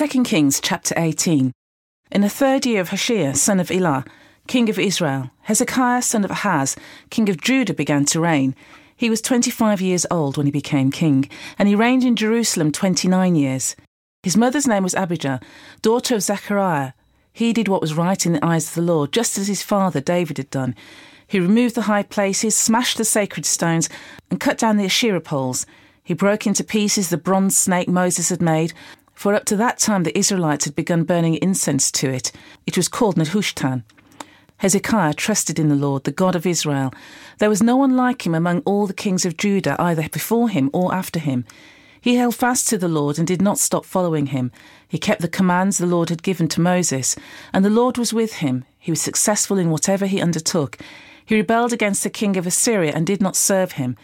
2 Kings chapter 18. In the third year of Hoshea, son of Elah, king of Israel, Hezekiah, son of Ahaz, king of Judah, began to reign. He was 25 years old when he became king, and he reigned in Jerusalem 29 years. His mother's name was Abijah, daughter of Zechariah. He did what was right in the eyes of the Lord, just as his father David had done. He removed the high places, smashed the sacred stones, and cut down the Asherah poles. He broke into pieces the bronze snake Moses had made, for up to that time the Israelites had begun burning incense to it. It was called Nehushtan. Hezekiah trusted in the Lord, the God of Israel. There was no one like him among all the kings of Judah, either before him or after him. He held fast to the Lord and did not stop following him. He kept the commands the Lord had given to Moses, and the Lord was with him. He was successful in whatever he undertook. He rebelled against the king of Assyria and did not serve him.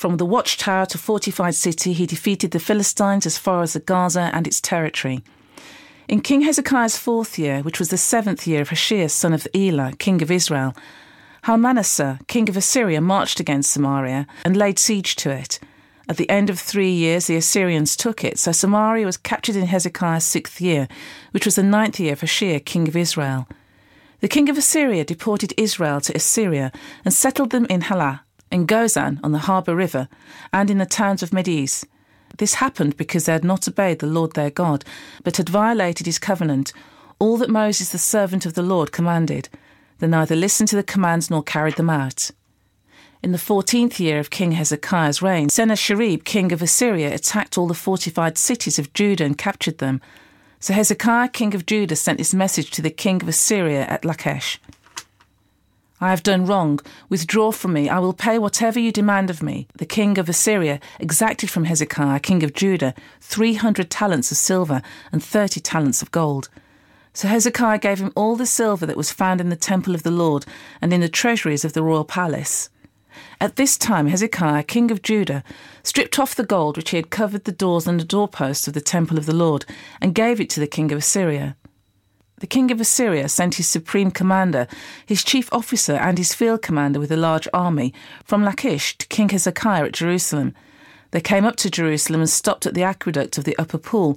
From the watchtower to fortified city, he defeated the Philistines as far as the Gaza and its territory. In King Hezekiah's fourth year, which was the seventh year of Hoshea son of Elah, king of Israel, Shalmaneser, king of Assyria, marched against Samaria and laid siege to it. At the end of three years, the Assyrians took it, so Samaria was captured in Hezekiah's sixth year, which was the ninth year of Hoshea, king of Israel. The king of Assyria deported Israel to Assyria and settled them in Halah, in Gozan on the Habor river, and in the towns of Medes. This happened because they had not obeyed the Lord their God, but had violated his covenant, all that Moses the servant of the Lord commanded. They neither listened to the commands nor carried them out. In the fourteenth year of King Hezekiah's reign, Sennacherib, king of Assyria, attacked all the fortified cities of Judah and captured them. So Hezekiah, king of Judah, sent this message to the king of Assyria at Lachish I have done wrong. Withdraw from me. I will pay whatever you demand of me. The king of Assyria exacted from Hezekiah, king of Judah, 300 talents of silver and 30 talents of gold. So Hezekiah gave him all the silver that was found in the temple of the Lord and in the treasuries of the royal palace. At this time, Hezekiah, king of Judah, stripped off the gold which he had covered the doors and the doorposts of the temple of the Lord, and gave it to the king of Assyria. The king of Assyria sent his supreme commander, his chief officer, and his field commander with a large army from Lachish to King Hezekiah at Jerusalem. They came up to Jerusalem and stopped at the aqueduct of the upper pool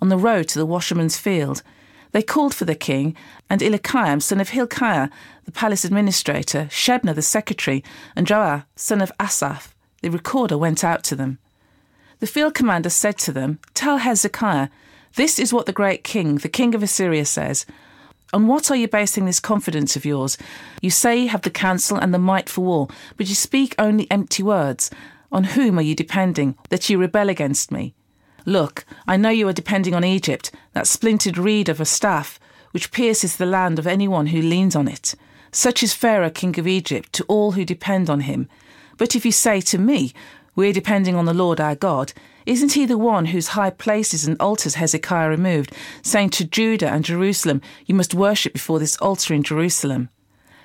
on the road to the washerman's field. They called for the king, and Eliakim, son of Hilkiah, the palace administrator, Shebna, the secretary, and Joah, son of Asaph, the recorder, went out to them. The field commander said to them, Tell Hezekiah, this is what the great king, the king of Assyria, says. On what are you basing this confidence of yours? You say you have the counsel and the might for war, but you speak only empty words. On whom are you depending that you rebel against me? Look, I know you are depending on Egypt, that splintered reed of a staff, which pierces the land of anyone who leans on it. Such is Pharaoh, king of Egypt, to all who depend on him. But if you say to me, We're depending on the Lord our God, isn't he the one whose high places and altars Hezekiah removed, saying to Judah and Jerusalem, You must worship before this altar in Jerusalem?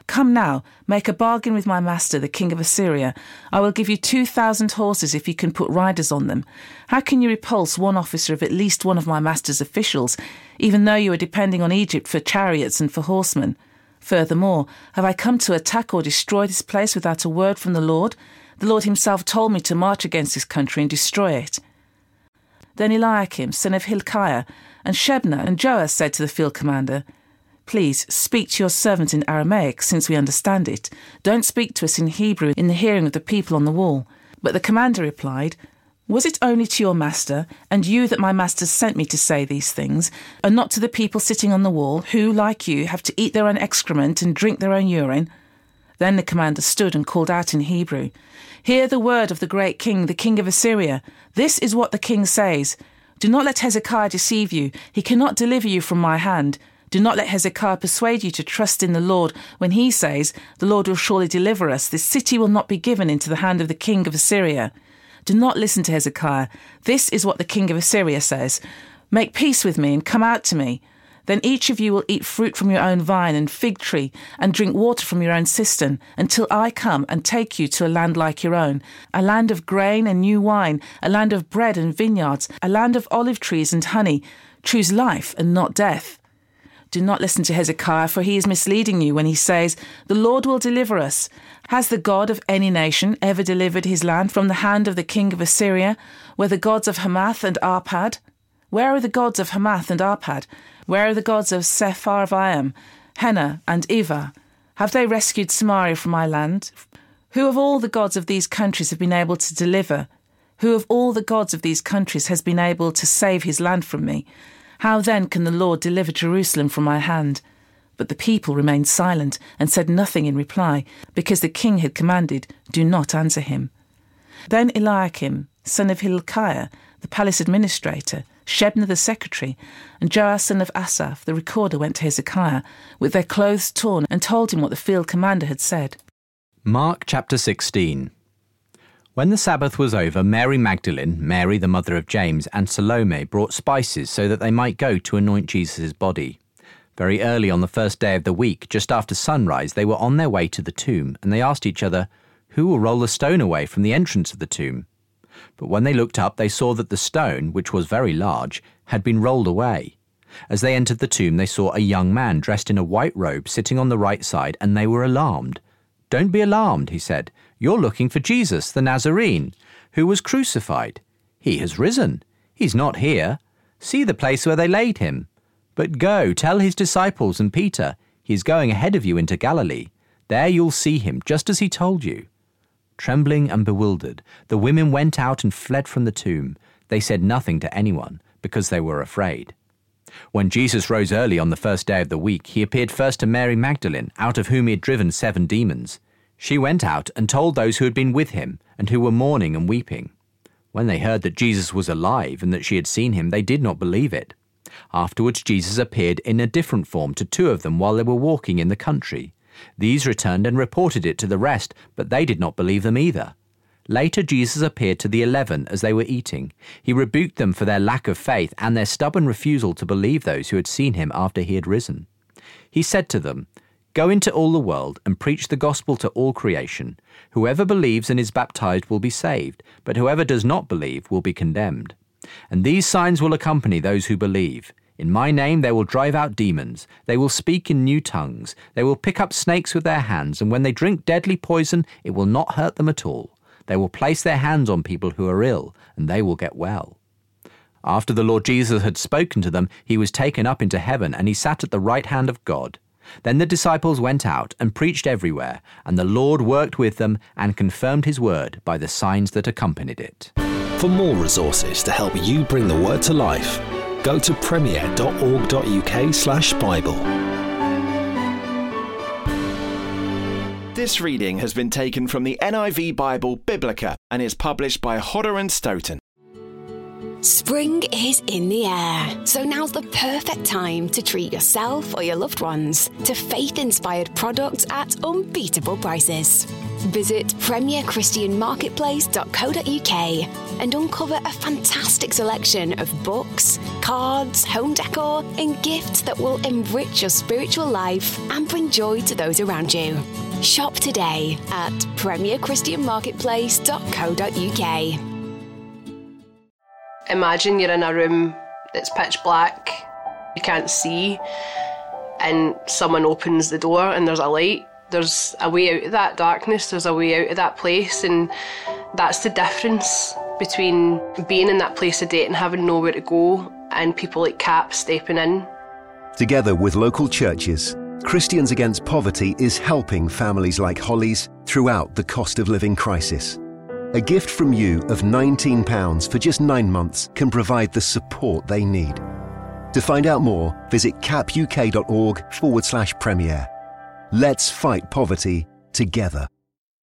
Come now, make a bargain with my master, the king of Assyria. I will give you two thousand horses if you can put riders on them. How can you repulse one officer of at least one of my master's officials, even though you are depending on Egypt for chariots and for horsemen? Furthermore, have I come to attack or destroy this place without a word from the Lord? The Lord himself told me to march against this country and destroy it. Then Eliakim, son of Hilkiah, and Shebna and Joah said to the field commander, Please speak to your servant in Aramaic, since we understand it. Don't speak to us in Hebrew in the hearing of the people on the wall. But the commander replied, Was it only to your master, and you that my master sent me to say these things, and not to the people sitting on the wall, who, like you, have to eat their own excrement and drink their own urine? Then the commander stood and called out in Hebrew, Hear the word of the great king, the king of Assyria. This is what the king says Do not let Hezekiah deceive you, he cannot deliver you from my hand. Do not let Hezekiah persuade you to trust in the Lord when he says, The Lord will surely deliver us. This city will not be given into the hand of the king of Assyria. Do not listen to Hezekiah. This is what the king of Assyria says Make peace with me and come out to me. Then each of you will eat fruit from your own vine and fig tree, and drink water from your own cistern, until I come and take you to a land like your own, a land of grain and new wine, a land of bread and vineyards, a land of olive trees and honey. Choose life and not death. Do not listen to Hezekiah, for he is misleading you when he says, The Lord will deliver us. Has the God of any nation ever delivered his land from the hand of the king of Assyria? Were the gods of Hamath and Arpad? Where are the gods of Hamath and Arpad? Where are the gods of Sepharvaim, Hena, and Ivvah? Have they rescued Samaria from my land? Who of all the gods of these countries have been able to deliver? Who of all the gods of these countries has been able to save his land from me? How then can the Lord deliver Jerusalem from my hand? But the people remained silent and said nothing in reply, because the king had commanded, Do not answer him. Then Eliakim, son of Hilkiah, the palace administrator, Shebna the secretary, and Joah son of Asaph the recorder went to Hezekiah with their clothes torn and told him what the field commander had said. Mark chapter 16. When the Sabbath was over, Mary Magdalene, Mary the mother of James, and Salome brought spices so that they might go to anoint Jesus' body. Very early on the first day of the week, just after sunrise, they were on their way to the tomb, and they asked each other, Who will roll the stone away from the entrance of the tomb? But when they looked up, they saw that the stone, which was very large, had been rolled away. As they entered the tomb, they saw a young man dressed in a white robe sitting on the right side, and they were alarmed. Don't be alarmed, he said. You're looking for Jesus, the Nazarene, who was crucified. He has risen. He's not here. See the place where they laid him. But go, tell his disciples and Peter, he is going ahead of you into Galilee. There you'll see him, just as he told you. Trembling and bewildered, the women went out and fled from the tomb. They said nothing to anyone, because they were afraid. When Jesus rose early on the first day of the week, he appeared first to Mary Magdalene, out of whom he had driven seven demons. She went out and told those who had been with him, and who were mourning and weeping. When they heard that Jesus was alive and that she had seen him, they did not believe it. Afterwards, Jesus appeared in a different form to two of them while they were walking in the country. These returned and reported it to the rest, but they did not believe them either. Later, Jesus appeared to the eleven as they were eating. He rebuked them for their lack of faith and their stubborn refusal to believe those who had seen him after he had risen. He said to them, Go into all the world and preach the gospel to all creation. Whoever believes and is baptized will be saved, but whoever does not believe will be condemned. And these signs will accompany those who believe. In my name they will drive out demons, they will speak in new tongues, they will pick up snakes with their hands, and when they drink deadly poison, it will not hurt them at all. They will place their hands on people who are ill, and they will get well. After the Lord Jesus had spoken to them, he was taken up into heaven, and he sat at the right hand of God. Then the disciples went out and preached everywhere, and the Lord worked with them and confirmed his word by the signs that accompanied it. For more resources to help you bring the word to life, go to premier.org.uk/slash Bible. This reading has been taken from the NIV Bible Biblica and is published by Hodder and Stoughton. Spring is in the air, so now's the perfect time to treat yourself or your loved ones to faith inspired products at unbeatable prices. Visit premierchristianmarketplace.co.uk and uncover a fantastic selection of books, cards, home decor, and gifts that will enrich your spiritual life and bring joy to those around you. Shop today at premierchristianmarketplace.co.uk. Imagine you're in a room that's pitch black, you can't see, and someone opens the door and there's a light. There's a way out of that darkness, there's a way out of that place, and that's the difference between being in that place of debt and having nowhere to go, and people like CAP stepping in. Together with local churches, Christians Against Poverty is helping families like Holly's throughout the cost of living crisis. A gift from you of £19 for just nine months can provide the support they need. To find out more, visit capuk.org forward slash premiere. Let's fight poverty together.